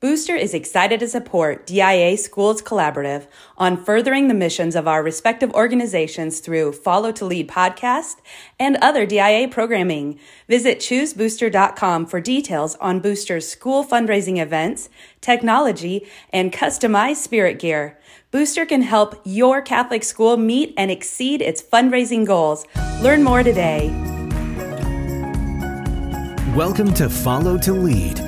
Booster is excited to support DIA Schools Collaborative on furthering the missions of our respective organizations through Follow to Lead podcast and other DIA programming. Visit choosebooster.com for details on Booster's school fundraising events, technology, and customized spirit gear. Booster can help your Catholic school meet and exceed its fundraising goals. Learn more today. Welcome to Follow to Lead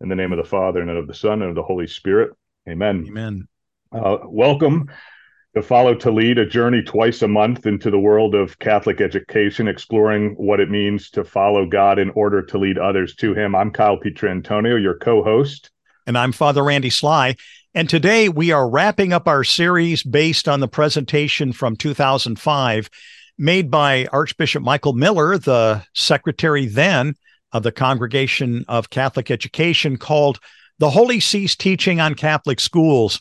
In the name of the Father, and of the Son, and of the Holy Spirit. Amen. Amen. Uh, welcome to follow to lead a journey twice a month into the world of Catholic education, exploring what it means to follow God in order to lead others to Him. I'm Kyle Pietrantonio, your co host. And I'm Father Randy Sly. And today we are wrapping up our series based on the presentation from 2005 made by Archbishop Michael Miller, the secretary then of the Congregation of Catholic Education, called The Holy See's Teaching on Catholic Schools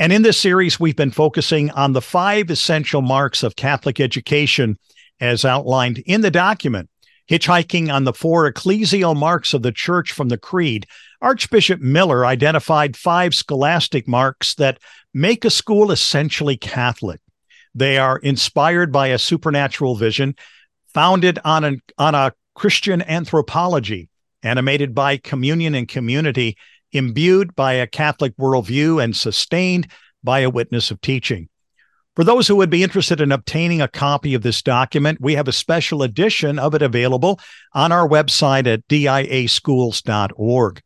and in this series, we've been focusing on the five essential marks of Catholic education as outlined in the document. Hitchhiking on the four ecclesial marks of the church from the creed, Archbishop Miller identified five scholastic marks that make a school essentially Catholic. They are inspired by a supernatural vision, founded on, an, on a Christian anthropology, animated by communion and community, imbued by a Catholic worldview and sustained by a witness of teaching. For those who would be interested in obtaining a copy of this document, we have a special edition of it available on our website at diaschools.org.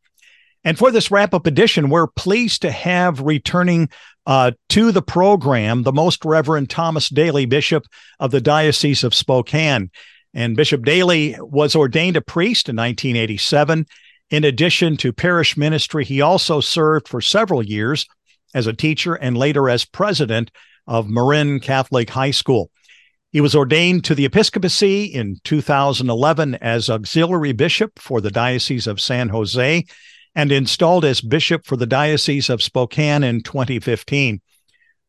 And for this wrap up edition, we're pleased to have returning uh, to the program the Most Reverend Thomas Daly, Bishop of the Diocese of Spokane. And Bishop Daly was ordained a priest in 1987 in addition to parish ministry, he also served for several years as a teacher and later as president of Marin Catholic High School. He was ordained to the episcopacy in 2011 as auxiliary bishop for the Diocese of San Jose and installed as bishop for the Diocese of Spokane in 2015.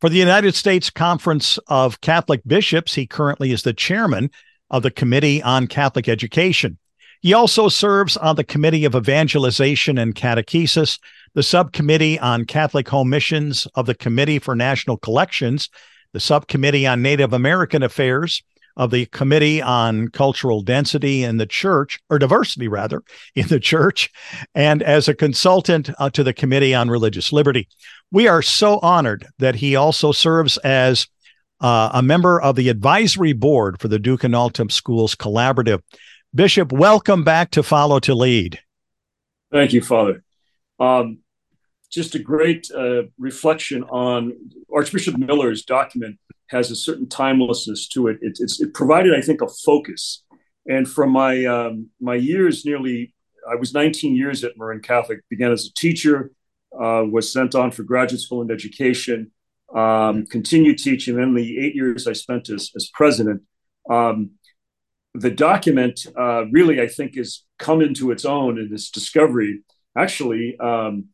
For the United States Conference of Catholic Bishops, he currently is the chairman of the Committee on Catholic Education. He also serves on the Committee of Evangelization and Catechesis, the Subcommittee on Catholic Home Missions of the Committee for National Collections, the Subcommittee on Native American Affairs, of the Committee on Cultural Density in the Church, or Diversity rather, in the Church, and as a consultant uh, to the Committee on Religious Liberty. We are so honored that he also serves as uh, a member of the advisory board for the Duc in Altum Schools Collaborative. Bishop, welcome back to Follow to Lead. Thank you, Father. Um, just a great uh, reflection on Archbishop Miller's document has a certain timelessness to it. It, it provided, I think, a focus. And from my um, my years, nearly, I was 19 years at Marin Catholic. Began as a teacher, uh, was sent on for graduate school and education, um, continued teaching. Then the eight years I spent as, as president. Um, the document uh, really, I think, has come into its own in its discovery. Actually, um,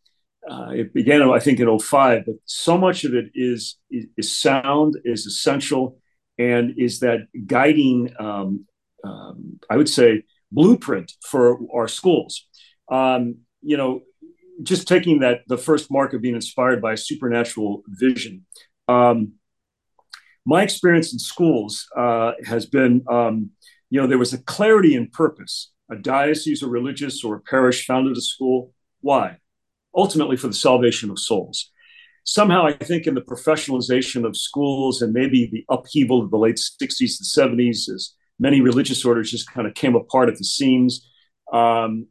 uh, it began, I think, in 05, but so much of it is, is, is sound, is essential, and is that guiding, um, um, I would say, blueprint for our schools. Um, you know, just taking that, the first mark of being inspired by a supernatural vision. Um, my experience in schools uh, has been um, you know, there was a clarity in purpose. A diocese or religious or a parish founded a school. Why? Ultimately, for the salvation of souls. somehow I think in the professionalization of schools and maybe the upheaval of the late 60s and 70s as many religious orders just kind of came apart at the seams. Um,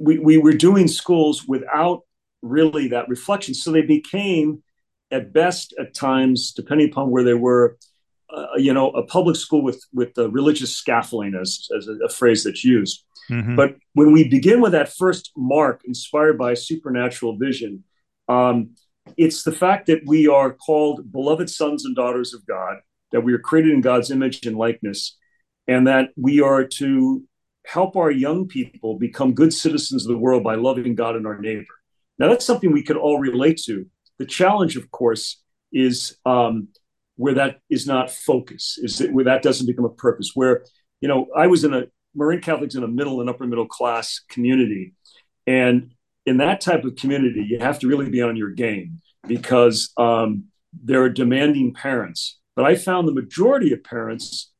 we, we were doing schools without really that reflection. So they became, at best, at times, depending upon where they were, uh, you know, a public school with with the religious scaffolding, as, as a, a phrase that's used. Mm-hmm. But when we begin with that first mark, inspired by supernatural vision, um, it's the fact that we are called beloved sons and daughters of God, that we are created in God's image and likeness, and that we are to help our young people become good citizens of the world by loving God and our neighbor. Now, that's something we can all relate to. The challenge, of course, is um, where that is not focus, is that where that doesn't become a purpose. Where, you know, I was in a Marin Catholics in a middle and upper middle class community, and in that type of community, you have to really be on your game because um, there are demanding parents. But I found the majority of parents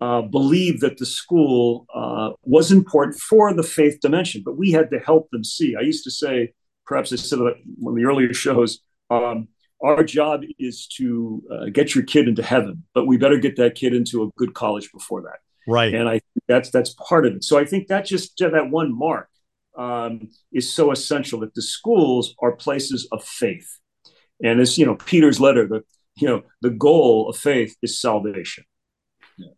uh, believed that the school uh, was important for the faith dimension, but we had to help them see. I used to say, perhaps I said that one of the earlier shows, um, our job is to uh, get your kid into heaven, but we better get that kid into a good college before that. Right. And I that's that's part of it. So I think that just that one mark um, is so essential that the schools are places of faith. And as you know, Peter's letter, the you know, the goal of faith is salvation. Yeah.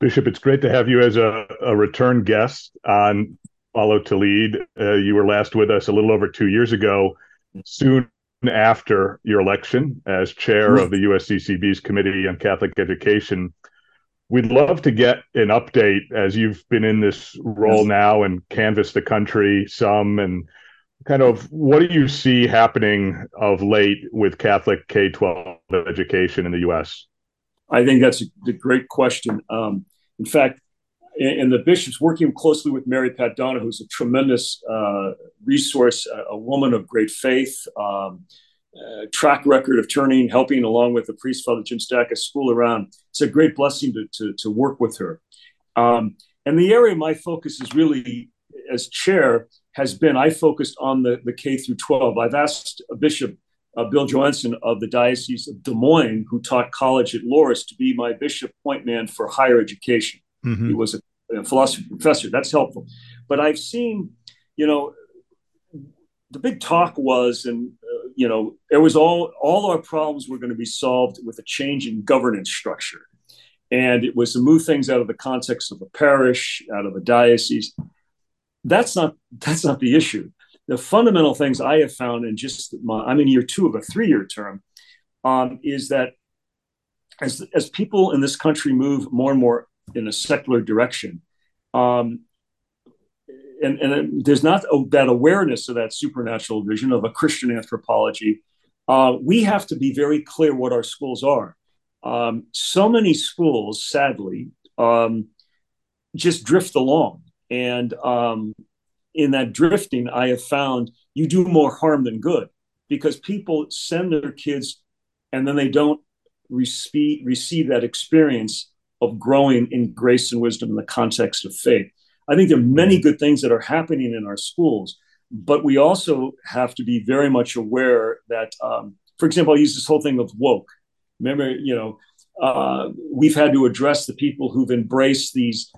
Bishop, it's great to have you as a, a return guest on Follow to Lead. Uh, you were last with us a little over two years ago, soon after your election as chair of the USCCB's Committee on Catholic Education. We'd love to get an update as you've been in this role now and canvassed the country some and kind of what do you see happening of late with Catholic K 12 education in the US? I think that's a, great question. Um, in fact, and the bishop's working closely with Mary Pat Donoghue, who's a tremendous uh, resource, a, a, woman of great faith, um, uh, track record of turning, helping along with the priest, Father Jim Stack, a school around. It's a great blessing to, to, to work with her. Um, and the area my focus is really, as chair, has been I focused on the, the K through 12. I've asked a Bishop uh, Bill Joensen of the Diocese of Des Moines, who taught college at Loras, to be my bishop point man for higher education. Mm-hmm. He was a, a philosophy professor. That's helpful. But I've seen, you know, the big talk was, and you know, it was all all our problems were going to be solved with a change in governance structure, and it was to move things out of the context of a parish, out of a diocese. That's not that's not the issue. The fundamental things I have found in just my, I'm in year two of a three year term, um, is that as as people in this country move more and more in a secular direction, um, and, and there's not that awareness of that supernatural vision of a Christian anthropology. Uh, we have to be very clear what our schools are. Um, so many schools, sadly, um, just drift along. And um, in that drifting, I have found you do more harm than good because people send their kids and then they don't receive, receive that experience of growing in grace and wisdom in the context of faith. I think there are many good things that are happening in our schools, but we also have to be very much aware that, um, for example, I use this whole thing of woke. Remember, you know, uh, we've had to address the people who've embraced these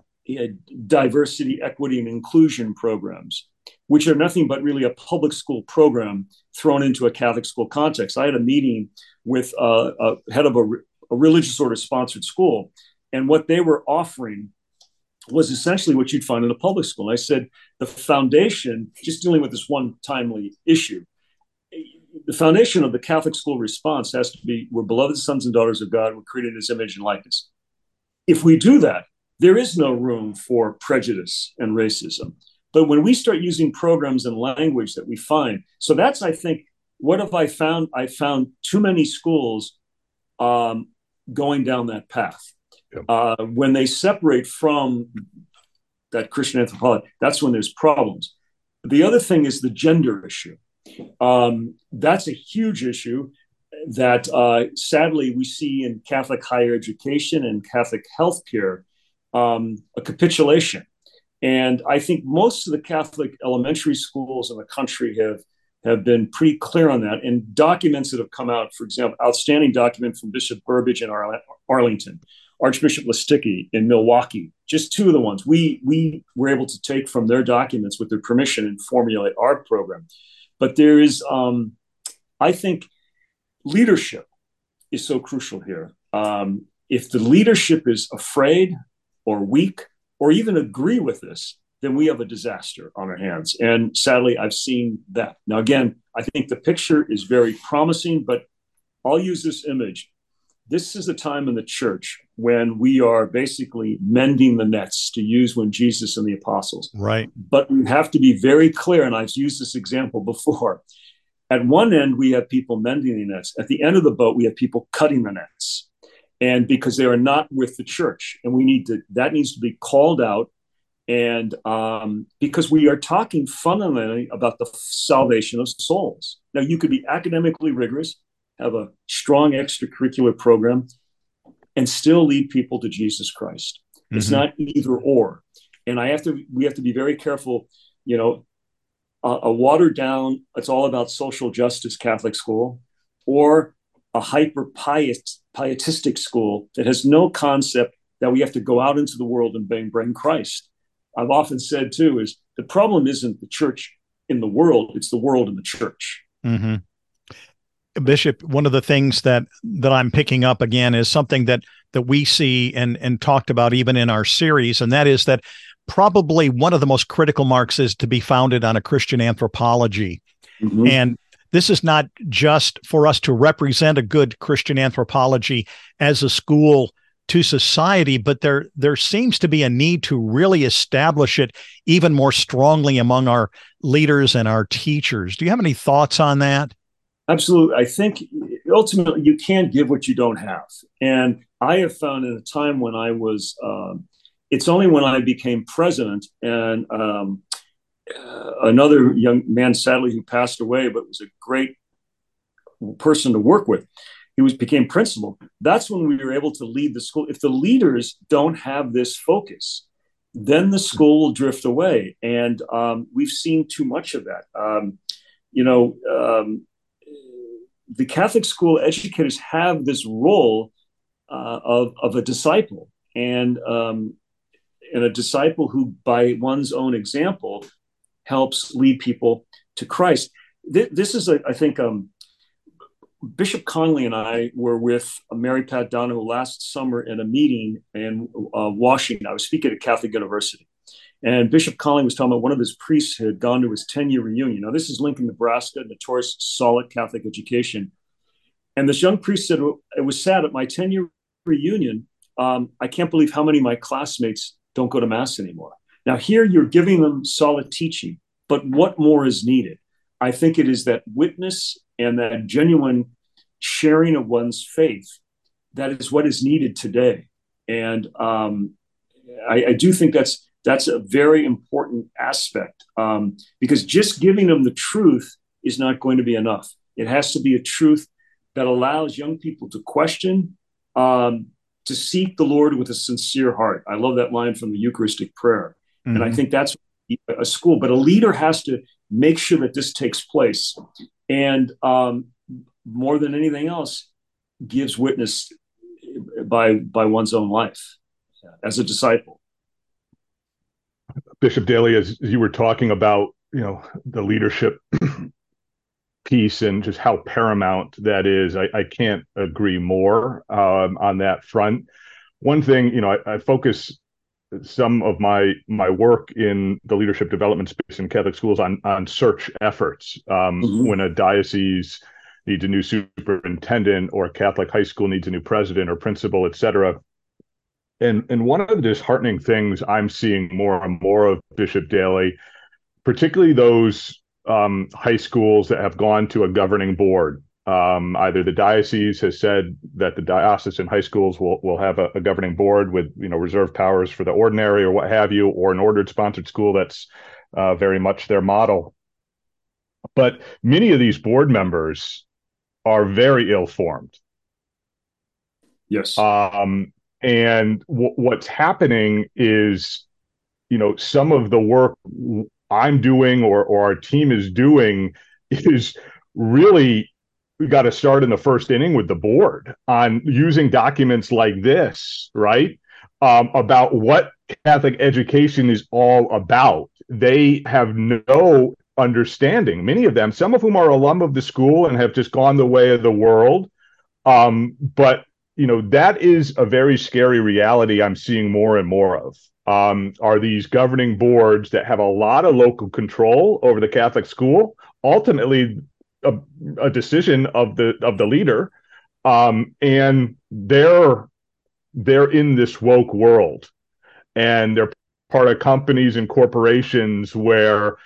diversity, equity, and inclusion programs, which are nothing but really a public school program thrown into a Catholic school context. I had a meeting with uh, a head of a, a religious order sponsored school, and what they were offering was essentially what you'd find in a public school. I said the foundation, just dealing with this one timely issue, the foundation of the Catholic school response has to be we're beloved sons and daughters of God, we're created in his image and likeness. If we do that, there is no room for prejudice and racism. But when we start using programs and language that we find, so that's, I think, what have I found? I found too many schools um, going down that path. Uh, when they separate from that Christian anthropology, that's when there's problems. The other thing is the gender issue. Um, that's a huge issue that uh, sadly we see in Catholic higher education and Catholic healthcare um, a capitulation. And I think most of the Catholic elementary schools in the country have have been pretty clear on that. And documents that have come out, for example, outstanding document from Bishop Burbidge in Arlington, Archbishop Listecki in Milwaukee, just two of the ones we we were able to take from their documents with their permission and formulate our program. But there is, um, I think, leadership is so crucial here. Um, if the leadership is afraid or weak or even agree with this, then we have a disaster on our hands. And sadly, I've seen that. Now, again, I think the picture is very promising, but I'll use this image. This is a time in the church when we are basically mending the nets to use when Jesus and the apostles. Right. But we have to be very clear, and I've used this example before. At one end, we have people mending the nets. At the end of the boat, we have people cutting the nets. And because they are not with the church, and we need to, that needs to be called out and um, because we are talking fundamentally about the salvation of souls. Now, you could be academically rigorous, have a strong extracurricular program, and still lead people to Jesus Christ. Mm-hmm. It's not either or. And I have to, we have to be very careful. You know, a, a watered down, it's all about social justice Catholic school, or a hyper pious, pietistic school that has no concept that we have to go out into the world and bring, bring Christ. I've often said too is the problem isn't the church in the world; it's the world in the church. Mm-hmm. Bishop, one of the things that that I'm picking up again is something that that we see and and talked about even in our series, and that is that probably one of the most critical marks is to be founded on a Christian anthropology, mm-hmm. and this is not just for us to represent a good Christian anthropology as a school to society, but there there seems to be a need to really establish it even more strongly among our leaders and our teachers. Do you have any thoughts on that? Absolutely. I think ultimately you can't give what you don't have, and I have found in a time when I was. Um, it's only when I became president and um, uh, another young man, sadly, who passed away, but was a great person to work with he was became principal. That's when we were able to lead the school. If the leaders don't have this focus, then the school will drift away, and um, we've seen too much of that. Um, you know, um, the Catholic school educators have this role uh, of of a disciple, and um, and a disciple who, by one's own example, helps lead people to Christ. This is, a, I think, um, Bishop Conley and I were with Mary Pat Donoghue last summer in a meeting in uh, Washington. I was speaking at Catholic University. And Bishop Conley was talking about one of his priests had gone to his 10 year reunion. Now, this is Lincoln, Nebraska, notorious solid Catholic education. And this young priest said, It was sad at my 10 year reunion. Um, I can't believe how many of my classmates don't go to Mass anymore. Now, here you're giving them solid teaching, but what more is needed? I think it is that witness and that genuine sharing of one's faith that is what is needed today. And um, I, I, do think that's that's a very important aspect um, because just giving them the truth is not going to be enough. It has to be a truth that allows young people to question um, to seek the lord with a sincere heart. I love that line from the eucharistic prayer mm-hmm. and i mm-hmm. think that's a school but a leader has to make sure that this takes place and um, more than anything else, gives witness by by one's own life as a disciple. Bishop Daly, as you were talking about, you know, the leadership piece and just how paramount that is, I, I can't agree more um, on that front. One thing, you know, I, I focus some of my my work in the leadership development space in Catholic schools on on search efforts. Um, mm-hmm. When a diocese needs a new superintendent, or a Catholic high school needs a new president or principal, et cetera. And and one of the disheartening things I'm seeing more and more of Bishop Daly, particularly those um, high schools that have gone to a governing board um, either the diocese has said that the diocesan high schools will, will have a, a, governing board with you know reserve powers for the ordinary or what have you, or an ordered sponsored school that's uh, very much their model. But many of these board members are very ill formed. Yes. Um, and w- what's happening is, you know, some of the work I'm doing or or our team is doing is really we got to start in the first inning with the board on using documents like this, right? Um, about what Catholic education is all about. They have no understanding. Many of them, some of whom are alum of the school and have just gone the way of the world. Um, but you know that is a very scary reality. I'm seeing more and more of. Um, are these governing boards that have a lot of local control over the Catholic school? Ultimately, a, a decision of the of the leader, um, and they're they're in this woke world, and they're part of companies and corporations where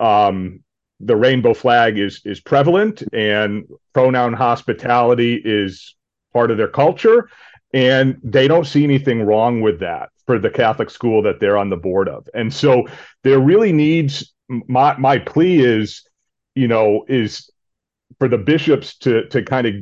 um, the rainbow flag is is prevalent, and pronoun hospitality is part of their culture, and they don't see anything wrong with that for the Catholic school that they're on the board of, and so there really needs my my plea is you know, is for the bishops to to kind of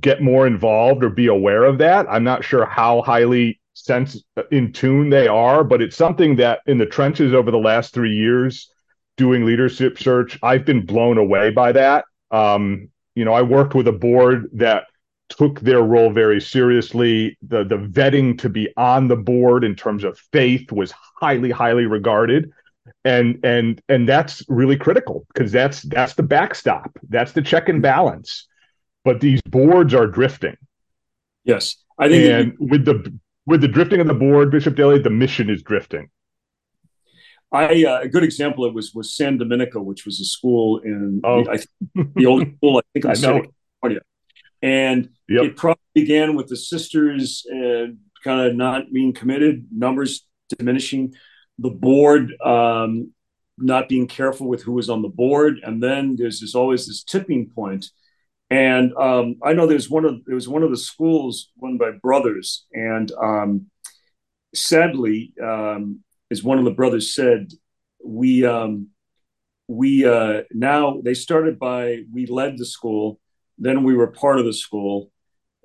get more involved or be aware of that. I'm not sure how highly sense in tune they are, but it's something that in the trenches over the last three years, doing leadership search, I've been blown away by that. Um, you know, I worked with a board that took their role very seriously. The the vetting to be on the board in terms of faith was highly, highly regarded and and and that's really critical because that's that's the backstop. That's the check and balance. But these boards are drifting. Yes. I think and you, with the with the drifting of the board bishop daly the mission is drifting. I uh, a good example it was was San Domenico, which was a school in oh. the, I, the old school I think in California, and yep. it probably began with the sisters uh, kind of not being committed, numbers diminishing, the board um, not being careful with who was on the board, and then there's this always this tipping point. And um, I know there's one of there was one of the schools run by brothers, and um, sadly, um, as one of the brothers said, we um, we uh, now they started by we led the school, then we were part of the school.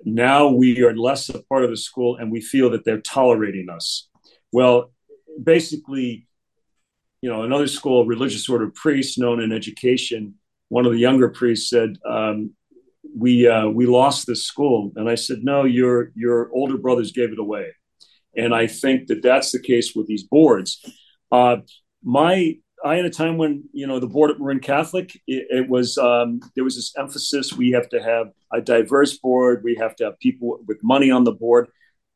Now we are less a part of the school, and we feel that they're tolerating us. Well, basically, you know, another school, religious order priests known in education, one of the younger priests said, um, "We uh, we lost this school," and I said, "No, your your older brothers gave it away," and I think that that's the case with these boards. Uh, my I had a time when you know the board at Marin Catholic, it, it was um, there was this emphasis we have to have a diverse board, we have to have people with money on the board.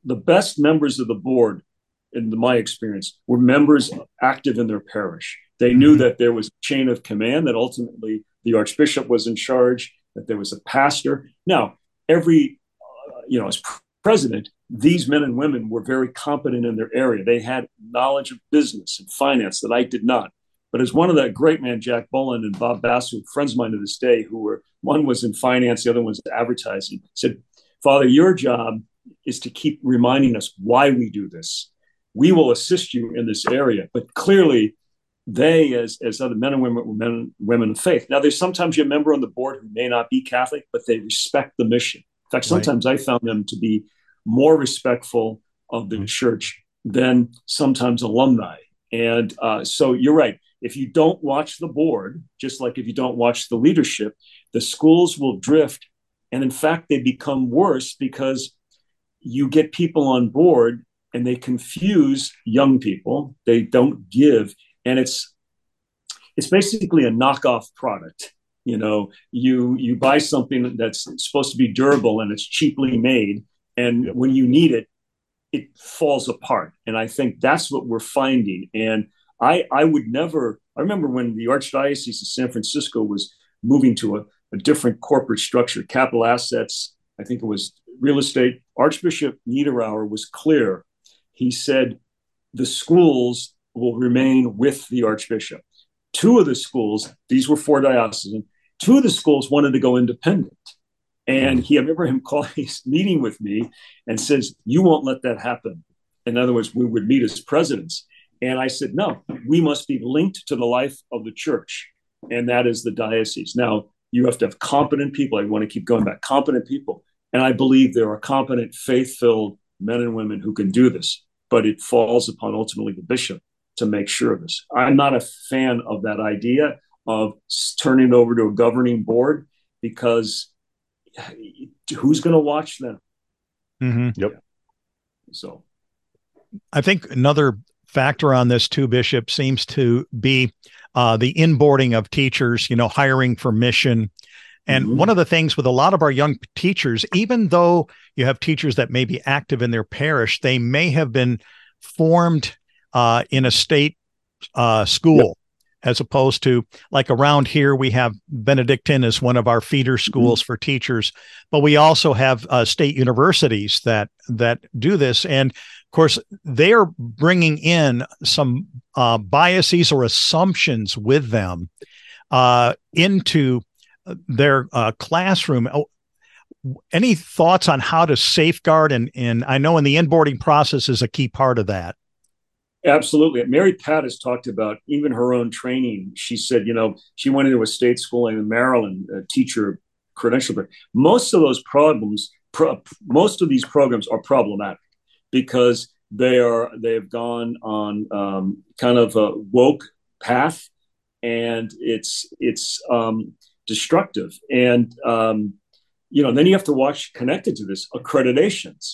The best members of the board in my experience, were members active in their parish. They knew mm-hmm. that there was a chain of command, that ultimately the archbishop was in charge, that there was a pastor. Now, every, uh, you know, as president, these men and women were very competent in their area. They had knowledge of business and finance that I did not. But as one of that great man, Jack Boland and Bob Basu, friends of mine to this day, who were one was in finance, the other was advertising, said, Father, your job is to keep reminding us why we do this we will assist you in this area. But clearly, they, as, as other men and women, men women of faith. Now, there's sometimes a member on the board who may not be Catholic, but they respect the mission. In fact, sometimes right. I found them to be more respectful of the mm-hmm. church than sometimes alumni. And uh, so you're right. If you don't watch the board, just like if you don't watch the leadership, the schools will drift. And in fact, they become worse because you get people on board and they confuse young people. They don't give, and it's it's basically a knockoff product. You know, you you buy something that's supposed to be durable and it's cheaply made, and when you need it, it falls apart. And I think that's what we're finding. And I I would never. I remember when the Archdiocese of San Francisco was moving to a, a different corporate structure, capital assets. I think it was real estate. Archbishop Niederauer was clear he said the schools will remain with the archbishop. Two of the schools, these were four diocesan, two of the schools wanted to go independent. And he, I remember him calling, he's meeting with me and says, You won't let that happen. In other words, we would meet as presidents. And I said, No, we must be linked to the life of the church. And that is the diocese. Now, you have to have competent people. I want to keep going back, competent people. And I believe there are competent, faith filled men and women who can do this but it falls upon ultimately the bishop to make sure of this. I'm not a fan of that idea. of turning it over to a governing board because who's going to watch them? Mm-hmm. Yep. So I think another factor on this too, Bishop, seems to be uh, the inboarding of teachers, you know, hiring for mission. And mm-hmm. one of the things with a lot of our young teachers, even though you have teachers that may be active in their parish, they may have been formed uh, in a state uh, school. Yep. As opposed to like around here, we have Benedictine as one of our feeder mm-hmm. schools mm-hmm. for teachers, but we also have uh, state universities that that do this. And of course, they are bringing in some uh, biases or assumptions with them uh, into their uh, classroom. Oh, any thoughts on how to safeguard and and I know in the inboarding process is a key part of that. Absolutely. Mary Pat has talked about even her own training. She said, you know, she went into a state school in Maryland, a teacher credential. Most of those problems, pro- most of these programs are problematic because they are they have gone on um, kind of a woke path, and it's it's um, destructive. And um, you know, then you have to watch connected to this accreditations.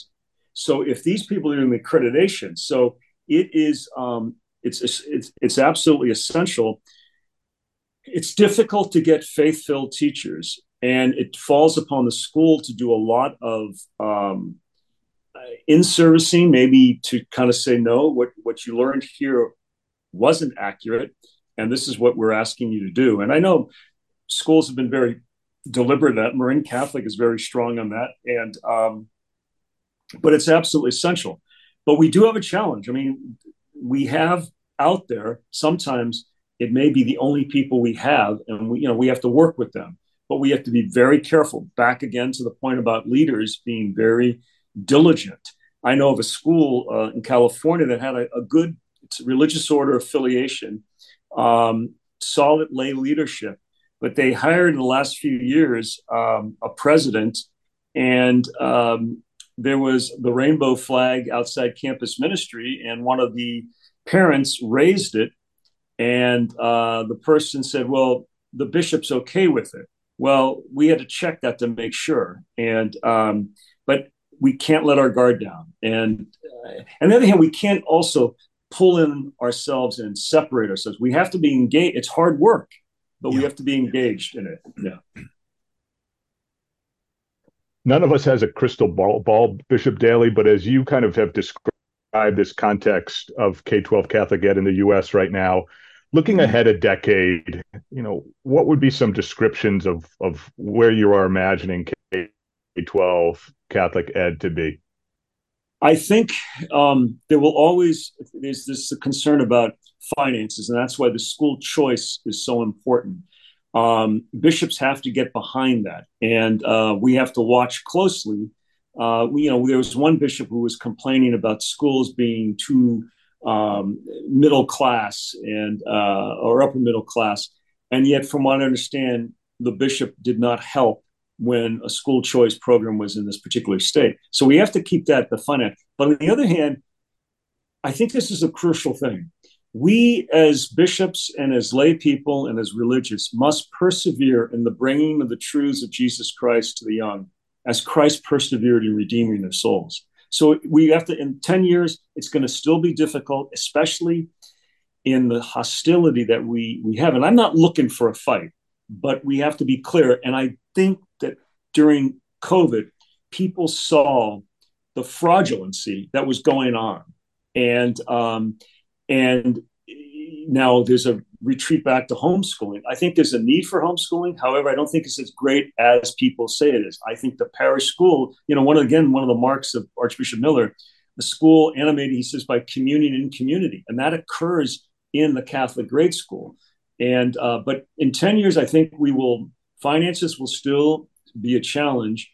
So if these people are doing the accreditation, so it is um, it's, it's it's absolutely essential. It's difficult to get faith-filled teachers, and it falls upon the school to do a lot of um, in servicing, maybe to kind of say no, what what you learned here wasn't accurate, and this is what we're asking you to do. And I know schools have been very deliberate that Marin Catholic is very strong on that, and um, but it's absolutely essential. But we do have a challenge. I mean, we have out there sometimes it may be the only people we have, and we you know we have to work with them. But we have to be very careful. Back again to the point about leaders being very diligent. I know of a school uh, in California that had a, a good religious order affiliation, um, solid lay leadership, but they hired in the last few years um, a president, and um, there was the rainbow flag outside campus ministry, and one of the parents raised it, and uh, the person said, "Well, the bishop's okay with it." Well, we had to check that to make sure, and um, but we can't let our guard down. And uh, on the other hand, we can't also pull in ourselves and separate ourselves. We have to be engaged. It's hard work, but yeah. we have to be engaged in it. Yeah. None of us has a crystal ball, ball, Bishop Daly, but as you kind of have described this context of K 12 Catholic Ed in the US right now, looking ahead a decade, you know, what would be some descriptions of, of where you are imagining K 12 Catholic ed to be? I think um, there will always there's this concern about finances, and that's why the school choice is so important. Um, bishops have to get behind that, and uh, we have to watch closely. Uh, you know, there was one bishop who was complaining about schools being too um, middle class and uh, or upper middle class, and yet, from what I understand, the bishop did not help when a school choice program was in this particular state. So we have to keep that the fun end. But on the other hand, I think this is a crucial thing. We, as bishops and as lay people and as religious, must persevere in the bringing of the truths of Jesus Christ to the young, as Christ persevered in redeeming their souls. So we have to, in 10 years, it's going to still be difficult, especially in the hostility that we, we have. And I'm not looking for a fight, but we have to be clear. And I think that during COVID, people saw the fraudulency that was going on, and um, and now there's a retreat back to homeschooling. I think there's a need for homeschooling. However, I don't think it's as great as people say it is. I think the parish school, you know, one again one of the marks of Archbishop Miller, the school animated, he says, by communion in community, and that occurs in the Catholic grade school. And uh, but in ten years, I think we will finances will still be a challenge.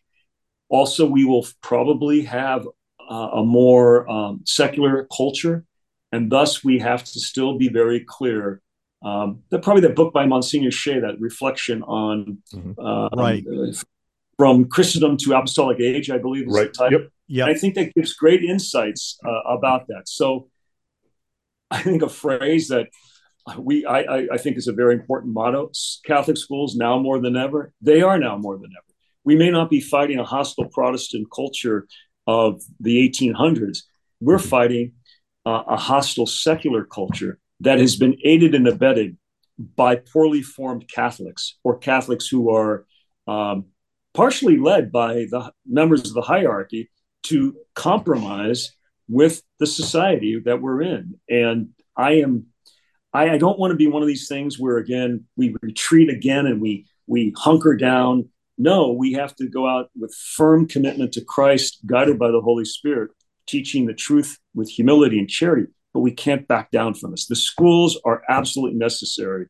Also, we will probably have uh, a more um, secular culture, and thus we have to still be very clear. Um, that probably that book by Monsignor Shea, that reflection on mm-hmm. uh, right from Christendom to Apostolic Age, I believe is right. the title. Yep. Yep. I think that gives great insights uh, about that. So, I think a phrase that we I, I think is a very important motto. Catholic schools now more than ever. They are now more than ever. We may not be fighting a hostile Protestant culture of the 1800s. We're fighting uh, a hostile secular culture that has been aided and abetted by poorly formed Catholics or Catholics who are um, partially led by the members of the hierarchy to compromise with the society that we're in. And I am, I, I don't want to be one of these things where again we retreat again and we we hunker down. No, we have to go out with firm commitment to Christ, guided by the Holy Spirit, teaching the truth with humility and charity. But we can't back down from this. The schools are absolutely necessary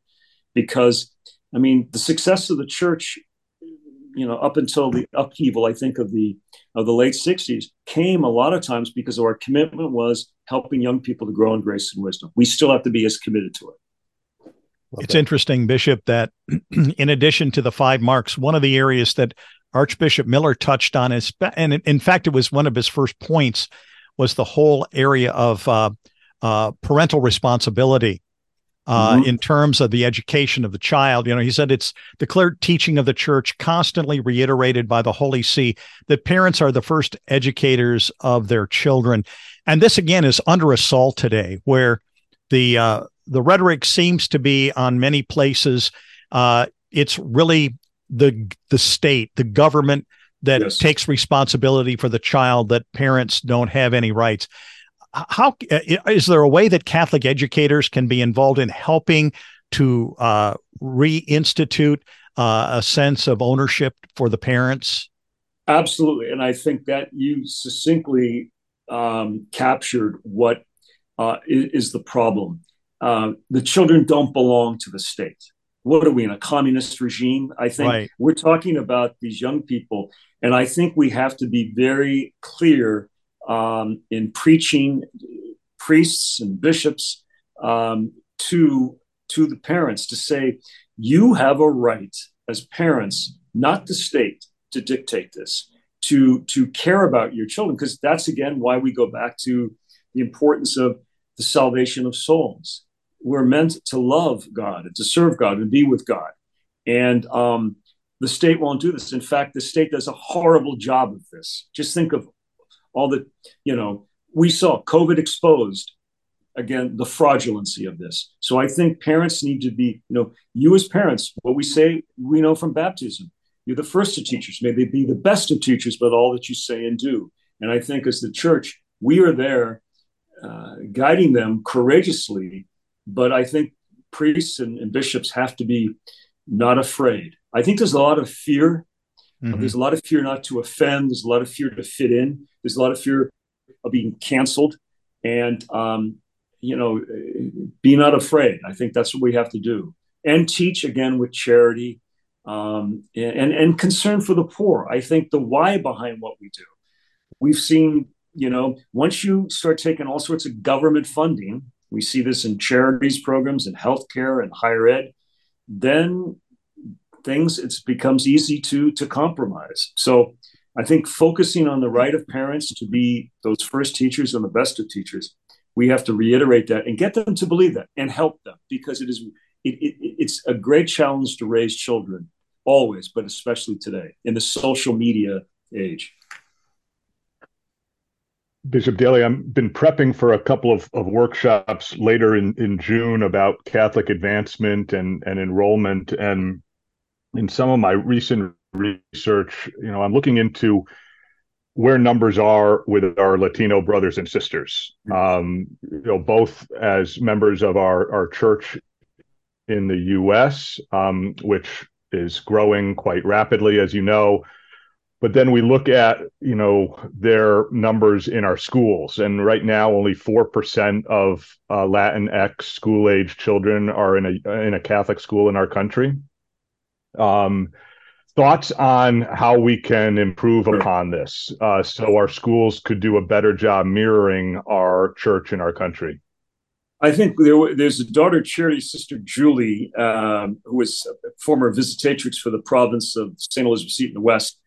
because, I mean, the success of the church you know up until the upheaval i think of the of the late 60s came a lot of times because our commitment was helping young people to grow in grace and wisdom we still have to be as committed to it it's interesting bishop that in addition to the five marks one of the areas that archbishop miller touched on is and in fact it was one of his first points was the whole area of uh, uh, parental responsibility uh, mm-hmm. in terms of the education of the child. You know, he said it's the clear teaching of the church, constantly reiterated by the Holy See, that parents are the first educators of their children. And this again is under assault today, where the uh, the rhetoric seems to be on many places. Uh, it's really the the state, the government that yes. takes responsibility for the child that parents don't have any rights how uh, is there a way that Catholic educators can be involved in helping to uh, reinstitute uh, a sense of ownership for the parents? Absolutely, and I think that you succinctly um, captured what uh, is the problem. Uh, the children don't belong to the state. What are we in a communist regime? I think right. we're talking about these young people, and I think we have to be very clear um, in preaching priests and bishops um, to to the parents to say you have a right as parents not the state to dictate this to to care about your children because that's again why we go back to the importance of the salvation of souls we're meant to love god and to serve god and be with god and um, the state won't do this in fact the state does a horrible job of this just think of all the, you know, we saw COVID exposed again the fraudulency of this. So I think parents need to be, you know, you as parents, what we say, we know from baptism. You're the first of teachers. May they be the best of teachers, but all that you say and do. And I think as the church, we are there uh, guiding them courageously. But I think priests and, and bishops have to be not afraid. I think there's a lot of fear Mm-hmm. There's a lot of fear not to offend. There's a lot of fear to fit in. There's a lot of fear of being canceled. And, um, you know, be not afraid. I think that's what we have to do. And teach again with charity um, and, and concern for the poor. I think the why behind what we do. We've seen, you know, once you start taking all sorts of government funding, we see this in charities programs and healthcare and higher ed, then things, it becomes easy to to compromise. So I think focusing on the right of parents to be those first teachers and the best of teachers, we have to reiterate that and get them to believe that and help them because it is it, it, it's a great challenge to raise children always, but especially today in the social media age. Bishop Daly, I've been prepping for a couple of, of workshops later in, in June about Catholic advancement and, and enrollment. And in some of my recent research, you know, I'm looking into where numbers are with our Latino brothers and sisters. Mm-hmm. Um, you know, both as members of our our church in the U.S., um, which is growing quite rapidly, as you know. But then we look at you know their numbers in our schools, and right now only four percent of uh, Latinx school age children are in a in a Catholic school in our country. Um, thoughts on how we can improve upon this uh, so our schools could do a better job mirroring our church in our country? I think there, there's a daughter charity, Sister Julie, um, who was a former visitatrix for the province of St. Elizabeth Seton in the West.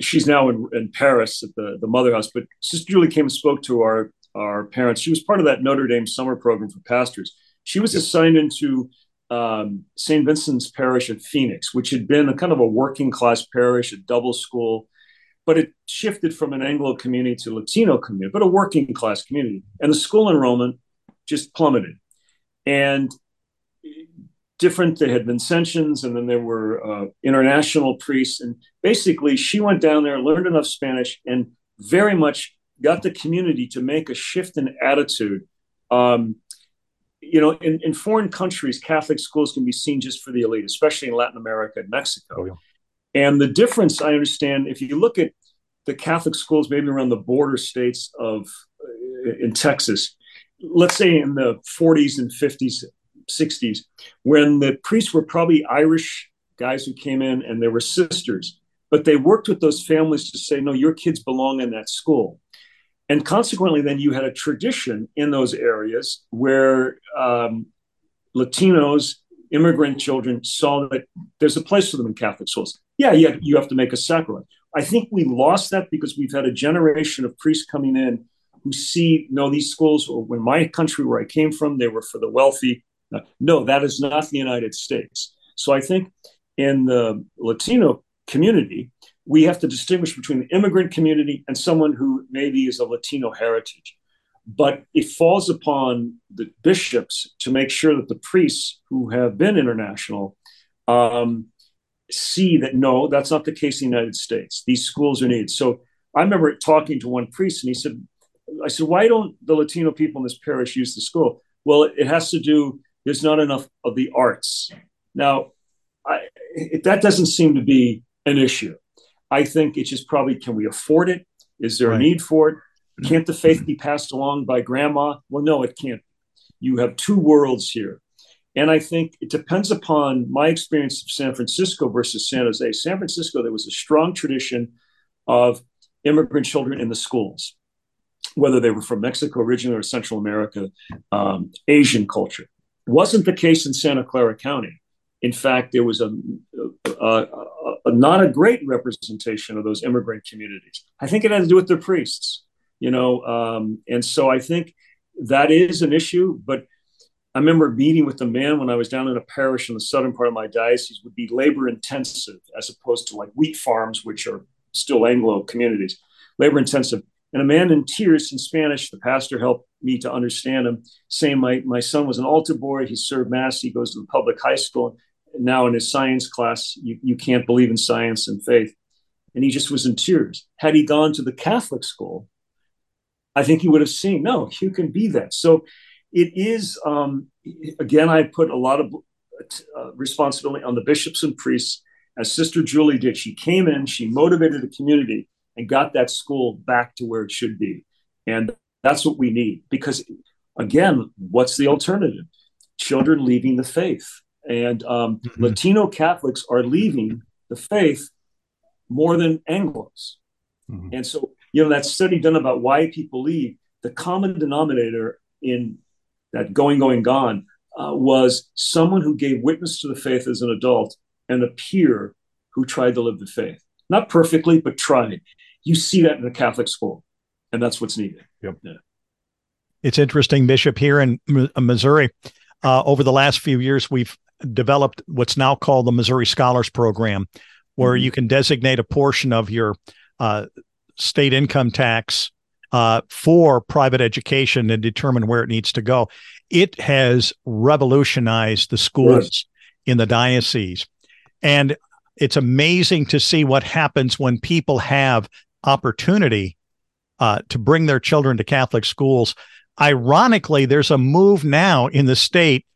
She's now in, in Paris at the, the Mother House, but Sister Julie came and spoke to our, our parents. She was part of that Notre Dame summer program for pastors She was assigned into um, St. Vincent's Parish at Phoenix, which had been a kind of a working class parish, a double school, but it shifted from an Anglo community to Latino community, but a working class community. And the school enrollment just plummeted. And different, there had been Vincentians, and then there were uh, international priests. And basically, she went down there, learned enough Spanish, and very much got the community to make a shift in attitude. Um, you know, in, in foreign countries, Catholic schools can be seen just for the elite, especially in Latin America and Mexico. Oh, yeah. And the difference, I understand, if you look at the Catholic schools, maybe around the border states of uh, in Texas, let's say in the 40s and 50s, 60s, when the priests were probably Irish guys who came in and they were sisters, but they worked with those families to say, no, your kids belong in that school. And consequently, then you had a tradition in those areas where um, Latinos, immigrant children saw that there's a place for them in Catholic schools. Yeah, yeah, you have to make a sacrament. I think we lost that because we've had a generation of priests coming in who see, no, these schools, or when my country where I came from, they were for the wealthy. No, that is not the United States. So I think in the Latino community, we have to distinguish between the immigrant community and someone who maybe is of Latino heritage. But it falls upon the bishops to make sure that the priests who have been international um, see that no, that's not the case in the United States. These schools are needed. So I remember talking to one priest, and he said, "I said, why don't the Latino people in this parish use the school? Well, it, it has to do. There's not enough of the arts. Now, I, it, that doesn't seem to be an issue. I think it's just probably can we afford it? Is there right. a need for it? Can't the faith be passed along by grandma? Well, no, it can't. You have two worlds here. And I think it depends upon my experience of San Francisco versus San Jose. San Francisco, there was a strong tradition of immigrant children in the schools, whether they were from Mexico originally or Central America, um, Asian culture. Wasn't the case in Santa Clara County. In fact, there was a, a, a, a, not a great representation of those immigrant communities. I think it had to do with their priests, you know, um, and so I think that is an issue. But I remember meeting with the man when I was down in a parish in the southern part of my diocese would be labor intensive as opposed to like wheat farms, which are still Anglo communities, labor intensive. And a man in tears in Spanish, the pastor helped me to understand him, saying, My, my son was an altar boy. He served Mass. He goes to the public high school And now in his science class, you, you can't believe in science and faith. And he just was in tears. Had he gone to the Catholic school, I think he would have seen, no, you can be that. So it is, um, again, I put a lot of uh, responsibility on the bishops and priests, as Sister Julie did. She came in, she motivated the community and got that school back to where it should be. And that's what we need because, again, what's the alternative? Children leaving the faith and um, mm-hmm. Latino Catholics are leaving the faith more than Anglos. Mm-hmm. And so, you know, that study done about why people leave, the common denominator in that going, going, gone uh, was someone who gave witness to the faith as an adult and a peer who tried to live the faith. Not perfectly, but tried. You see that in the Catholic school, and that's what's needed. Yep. Yeah. It's interesting, Bishop, here in Missouri. Uh, over the last few years, we've developed what's now called the Missouri Scholars Program, where mm-hmm. you can designate a portion of your uh, state income tax uh, for private education and determine where it needs to go. It has revolutionized the schools right. in the diocese. And it's amazing to see what happens when people have opportunity uh, to bring their children to Catholic schools. Ironically, there's a move now in the state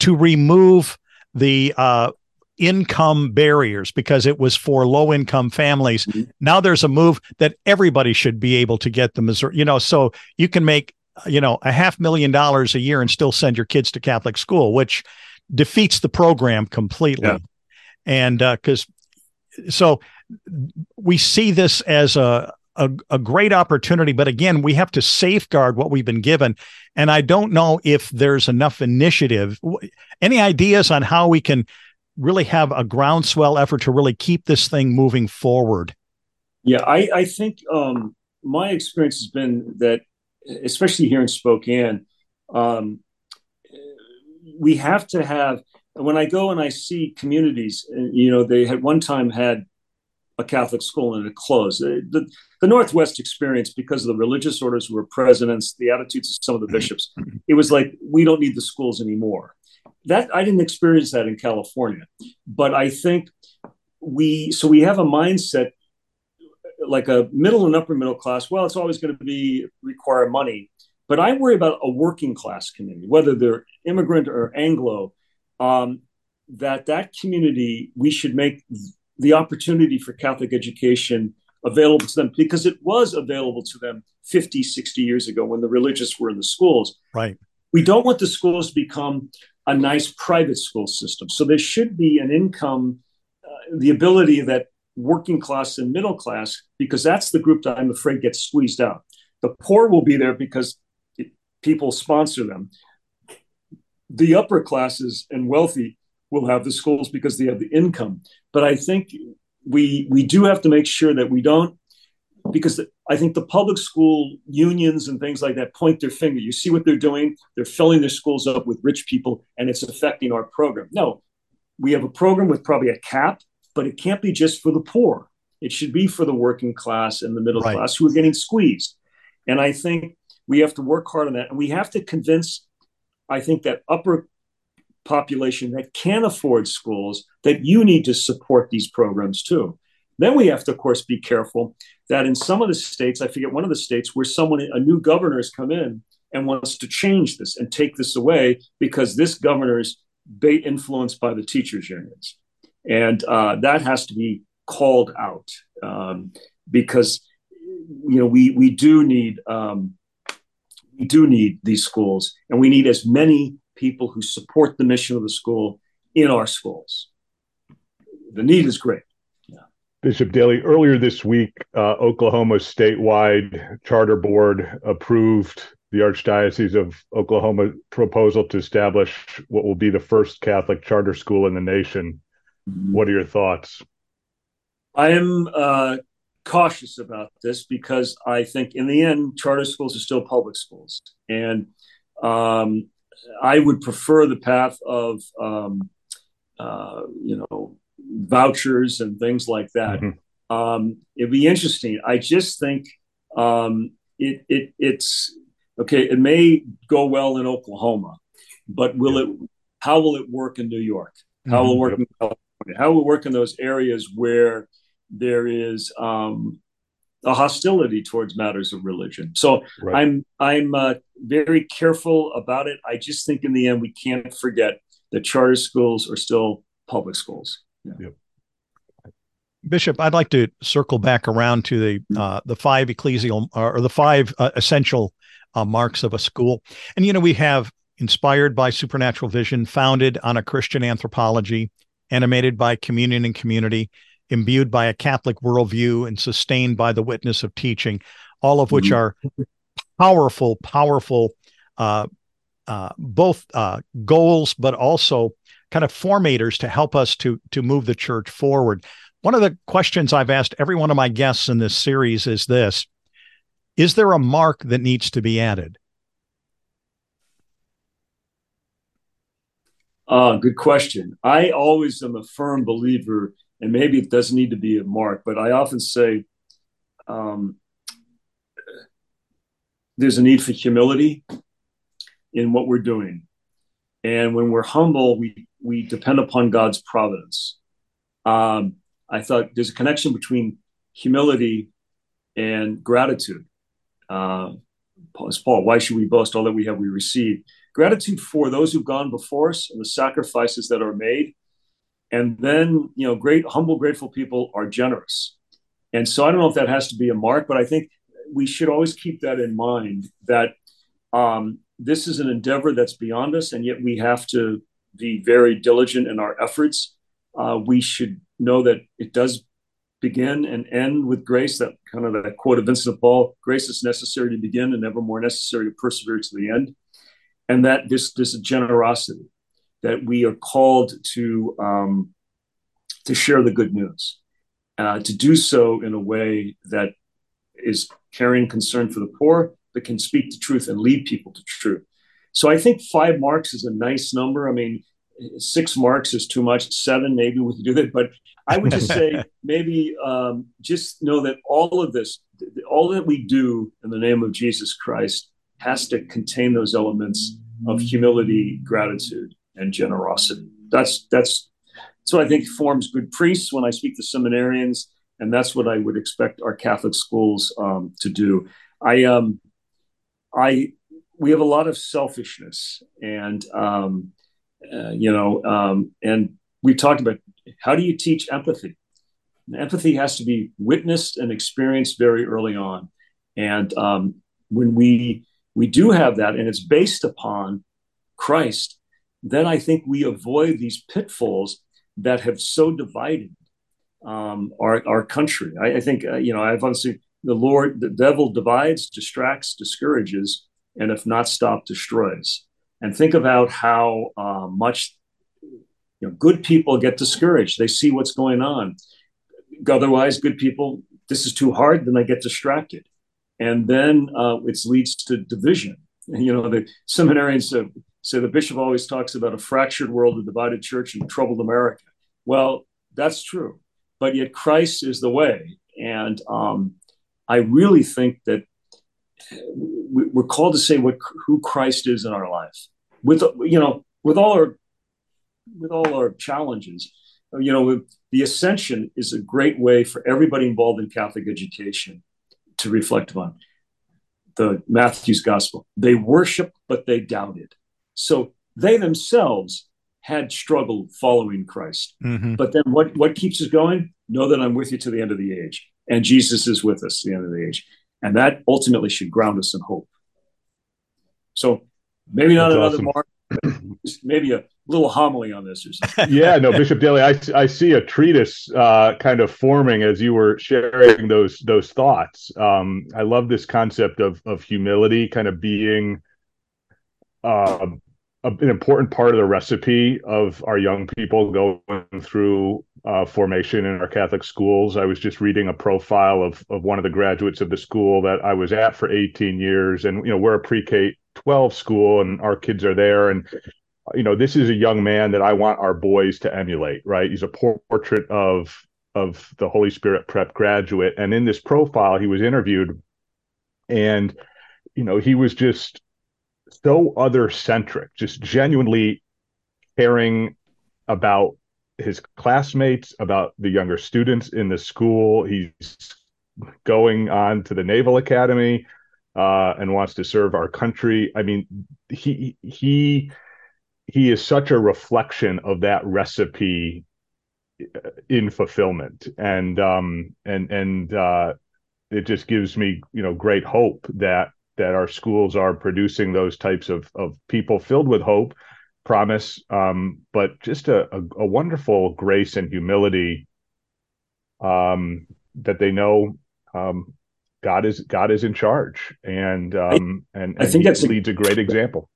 to remove the uh, income barriers because it was for low income families. Mm-hmm. Now there's a move that everybody should be able to get the Missouri, you know, so you can make, you know, a half million dollars a year and still send your kids to Catholic school, which defeats the program completely. Yeah. And because uh, so we see this as a, a, a great opportunity, but again, we have to safeguard what we've been given. And I don't know if there's enough initiative. Any ideas on how we can really have a groundswell effort to really keep this thing moving forward? Yeah, I, I think um, my experience has been that, especially here in Spokane, um, we have to have when I go and I see communities, you know, they had one time had a Catholic school and it closed. The, the Northwest experience, because of the religious orders who were presidents, the attitudes of some of the bishops, it was like, we don't need the schools anymore. That I didn't experience that in California. But I think we, so we have a mindset like a middle and upper middle class. Well, it's always going to be require money. But I worry about a working class community, whether they're immigrant or Anglo, um, that that community, we should make the opportunity for Catholic education available to them because it was available to them 50, 60 years ago when the religious were in the schools. Right. We don't want the schools to become a nice private school system. So there should be an income, uh, the ability that working class and middle class, because that's the group that I'm afraid gets squeezed out. The poor will be there because it, people sponsor them. The upper classes and wealthy will have the schools because they have the income. But I think we we do have to make sure that we don't because I think the public school unions and things like that point their finger. You see what they're doing? They're filling their schools up with rich people and it's affecting our program. No, we have a program with probably a cap, but it can't be just for the poor. It should be for the working class and the middle right. class who are getting squeezed. And I think we have to work hard on that. And we have to convince, I think, that upper population that can afford schools that you need to support these programs too. Then we have to, of course, be careful that in some of the states, I forget one of the states where someone, a new governor has come in and wants to change this and take this away because this governor is influenced by the teachers' unions. And uh, that has to be called out um, because, you know, we, we do need, um, we do need these schools and we need as many people who support the mission of the school in our schools. The need is great. Yeah. Bishop Daly, earlier this week, uh, Oklahoma's statewide charter board approved the Archdiocese of Oklahoma proposal to establish what will be the first Catholic charter school in the nation. Mm-hmm. What are your thoughts? I am uh, cautious about this because I think in the end, charter schools are still public schools. And um, I would prefer the path of, um, uh, you know, vouchers and things like that. Mm-hmm. Um, it'd be interesting. I just think um, it, it it's okay. It may go well in Oklahoma, but will it? How will it work in New York? How will it work mm-hmm. in California? How will it work in those areas where there is um, a hostility towards matters of religion. So right. I'm I'm uh, very careful about it. I just think in the end we can't forget that charter schools are still public schools. Yeah. Yep. Bishop, I'd like to circle back around to the mm-hmm. uh, the five ecclesial or the five uh, essential uh, marks of a school, and you know we have inspired by supernatural vision, founded on a Christian anthropology, animated by communion and community, imbued by a Catholic worldview and sustained by the witness of teaching, all of which mm-hmm. are powerful, powerful, uh, uh, both uh, goals, but also kind of formators to help us to to move the church forward. One of the questions I've asked every one of my guests in this series is this: Is there a mark that needs to be added? Uh, good question. I always am a firm believer and maybe it doesn't need to be a mark, but I often say um, there's a need for humility in what we're doing. And when we're humble, we, we depend upon God's providence. Um, I thought there's a connection between humility and gratitude. Uh, as Paul, why should we boast all that we have we received? Gratitude for those who've gone before us and the sacrifices that are made and then, you know, great, humble, grateful people are generous. And so I don't know if that has to be a mark, but I think we should always keep that in mind that um, this is an endeavor that's beyond us, and yet we have to be very diligent in our efforts. Uh, we should know that it does begin and end with grace. That kind of that quote of Vincent of Paul: "Grace is necessary to begin, and never more necessary to persevere to the end." And that this this generosity that we are called to um, to share the good news, uh, to do so in a way that is carrying concern for the poor, but can speak the truth and lead people to truth. So I think five marks is a nice number. I mean, six marks is too much. Seven, maybe we can do that. But I would just say maybe um, just know that all of this, all that we do in the name of Jesus Christ, has to contain those elements of humility, gratitude, and generosity. That's that's so I think forms good priests when I speak to seminarians, and that's what I would expect our Catholic schools um, to do. I um, I we have a lot of selfishness, and um, uh, you know, um, and we talked about how do you teach empathy. And empathy has to be witnessed and experienced very early on, and um, when we we do have that, and it's based upon Christ, then I think we avoid these pitfalls that have so divided um, our our country. I, I think uh, you know I've obviously the Lord, the devil divides, distracts, discourages, and if not stopped, destroys. And think about how uh, much you know, good people get discouraged. They see what's going on. Otherwise, good people, this is too hard, then they get distracted and then uh, it leads to division. You know, the seminarians uh, say the bishop always talks about a fractured world, a divided church, and troubled America. Well, that's true, but yet Christ is the way, and um, I really think that we're called to say what who Christ is in our life, with you know, with all our with all our challenges. You know, the ascension is a great way for everybody involved in Catholic education to reflect upon the Matthew's gospel. They worshiped, but they doubted. So they themselves had struggled following Christ. Mm-hmm. But then what, what keeps us going? Know that I'm with you to the end of the age. And Jesus is with us to the end of the age. And that ultimately should ground us in hope. So maybe not That's another awesome. mark, maybe a little homily on this or something. yeah, no, Bishop Daly, I, I see a treatise uh, kind of forming as you were sharing those those thoughts. Um, I love this concept of of humility, kind of being uh, an important part of the recipe of our young people going through uh, formation in our Catholic schools. I was just reading a profile of of one of the graduates of the school that I was at for 18 years, and you know we're a pre-K 12 school, and our kids are there, and you know, this is a young man that I want our boys to emulate, right? He's a portrait of of the Holy Spirit prep graduate. And in this profile, he was interviewed and you know, he was just so other centric, just genuinely caring about his classmates, about the younger students in the school. He's going on to the Naval Academy uh, and wants to serve our country. I mean, he he he is such a reflection of that recipe uh, in fulfillment and um and and uh it just gives me you know great hope that that our schools are producing those types of of people filled with hope promise um but just a, a, a wonderful grace and humility um that they know um god is god is in charge and um I, and, and i think that leads a great example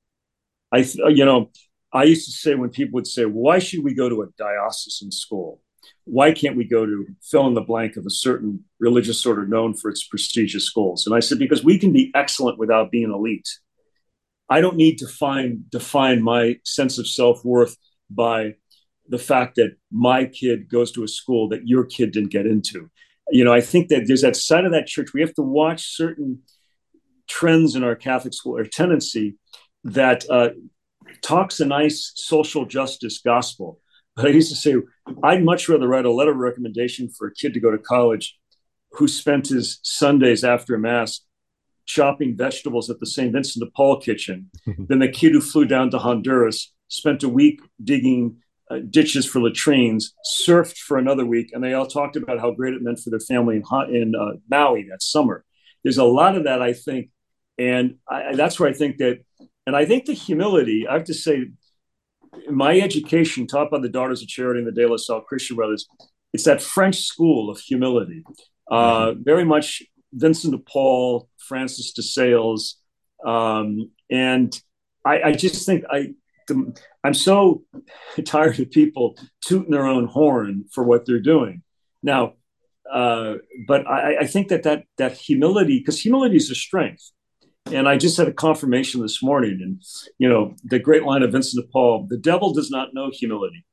i you know I used to say when people would say, why should we go to a diocesan school? Why can't we go to fill in the blank of a certain religious order known for its prestigious schools? And I said, because we can be excellent without being elite. I don't need to find define my sense of self-worth by the fact that my kid goes to a school that your kid didn't get into. You know, I think that there's that side of that church. We have to watch certain trends in our Catholic school or tendency that uh, talks a nice social justice gospel. But I used to say, I'd much rather write a letter of recommendation for a kid to go to college who spent his Sundays after Mass chopping vegetables at the St. Vincent de Paul kitchen than the kid who flew down to Honduras, spent a week digging uh, ditches for latrines, surfed for another week, and they all talked about how great it meant for their family in, in uh, Maui that summer. There's a lot of that, I think. And I, that's where I think that and I think the humility, I have to say, my education taught by the Daughters of Charity and the De La Salle Christian Brothers, it's that French school of humility. Uh, mm-hmm. Very much Vincent de Paul, Francis de Sales. Um, and I, I, just think I, I'm so tired of people tooting their own horn for what they're doing. Now, uh, but I, I, think that that that humility, because humility is a strength, and I just had a confirmation this morning. And you know, the great line of Vincent de Paul: "The devil does not know humility,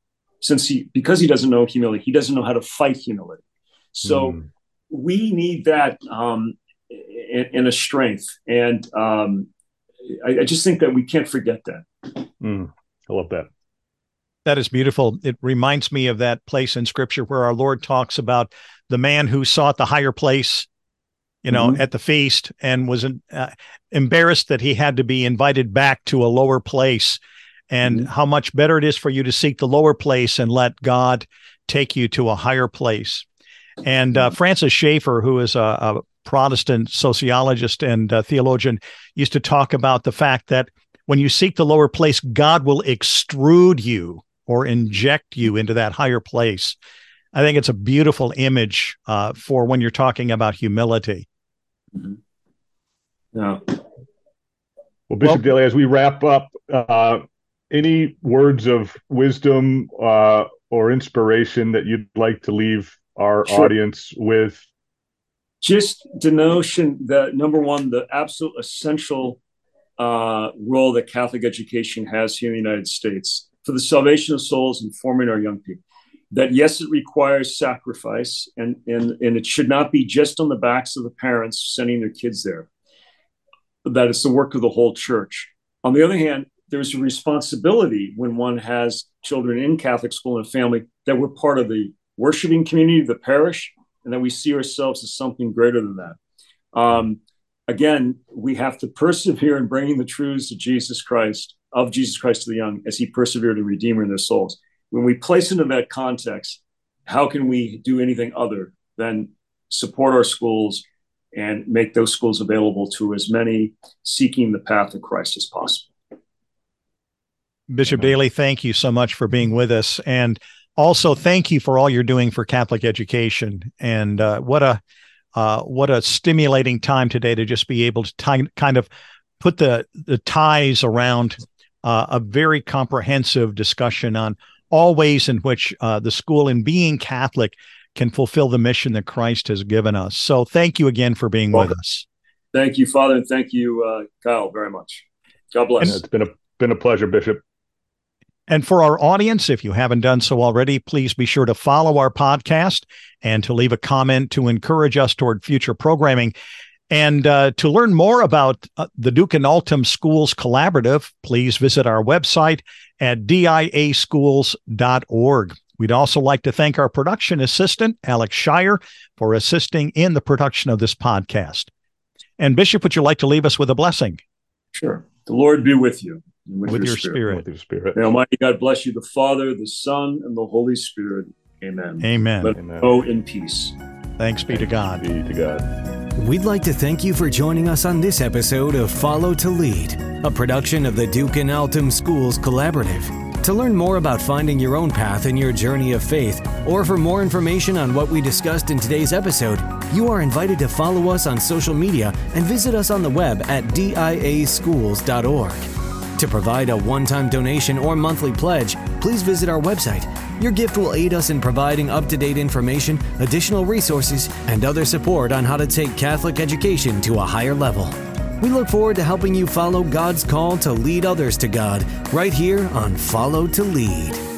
since he because he doesn't know humility, he doesn't know how to fight humility." So mm. we need that um, in, in, a strength, and um, I, I, just think that we can't forget that. Mm. I love that. That is beautiful. It reminds me of that place in Scripture where our Lord talks about the man who sought the higher place you know, mm-hmm. at the feast and was uh, embarrassed that he had to be invited back to a lower place and mm-hmm. how much better it is for you to seek the lower place and let God take you to a higher place. And uh, mm-hmm. Francis Schaeffer, who is a, a Protestant sociologist and uh, theologian, used to talk about the fact that when you seek the lower place, God will extrude you or inject you into that higher place. I think it's a beautiful image uh, for when you're talking about humility. Mm-hmm. Yeah. Well, Bishop well, Daly, as we wrap up, uh, any words of wisdom uh, or inspiration that you'd like to leave our sure. audience with? Just the notion that number one, the absolute essential uh, role that Catholic education has here in the United States for the salvation of souls and forming our young people that yes, it requires sacrifice, and and and it should not be just on the backs of the parents sending their kids there. That it's the work of the whole church. On the other hand, there's a responsibility when one has children in Catholic school and family that we're part of the worshiping community, of the parish, and that we see ourselves as something greater than that. Um, again, we have to persevere in bringing the truths of Jesus Christ, of Jesus Christ to the young, as he persevered the redeemer in their souls when we place into that context, how can we do anything other than support our schools and make those schools available to as many seeking the path of Christ as possible? Bishop Daly, thank you so much for being with us. And also thank you for all you're doing for Catholic education. And uh, what a uh, what a stimulating time today to just be able to t- kind of put the the ties around uh, a very comprehensive discussion on all ways in which uh, the school, in being Catholic, can fulfill the mission that Christ has given us. So thank you again for being with us. Thank you, Father, and thank you, uh, Kyle, very much. God bless. And it's been a been a pleasure, Bishop. And for our audience, if you haven't done so already, please be sure to follow our podcast and to leave a comment to encourage us toward future programming. And uh, to learn more about uh, Duc in Altum Schools Collaborative, please visit our website at diaschools.org. We'd also like to thank our production assistant, Alex Shire, for assisting in the production of this podcast. And Bishop, would you like to leave us with a blessing? Sure. The Lord be with you. With, with, your, your spirit. spirit. With your spirit. May Almighty God bless you, the Father, the Son, and the Holy Spirit. Amen. Amen. Let Amen. go in peace. Thanks be Thanks to God. Be to God. We'd like to thank you for joining us on this episode of Follow to Lead, a production of the Duc in Altum Schools Collaborative. To learn more about finding your own path in your journey of faith, or for more information on what we discussed in today's episode, you are invited to follow us on social media and visit us on the web at diaschools.org. To provide a one time donation or monthly pledge, please visit our website. Your gift will aid us in providing up to date information, additional resources, and other support on how to take Catholic education to a higher level. We look forward to helping you follow God's call to lead others to God right here on Follow to Lead.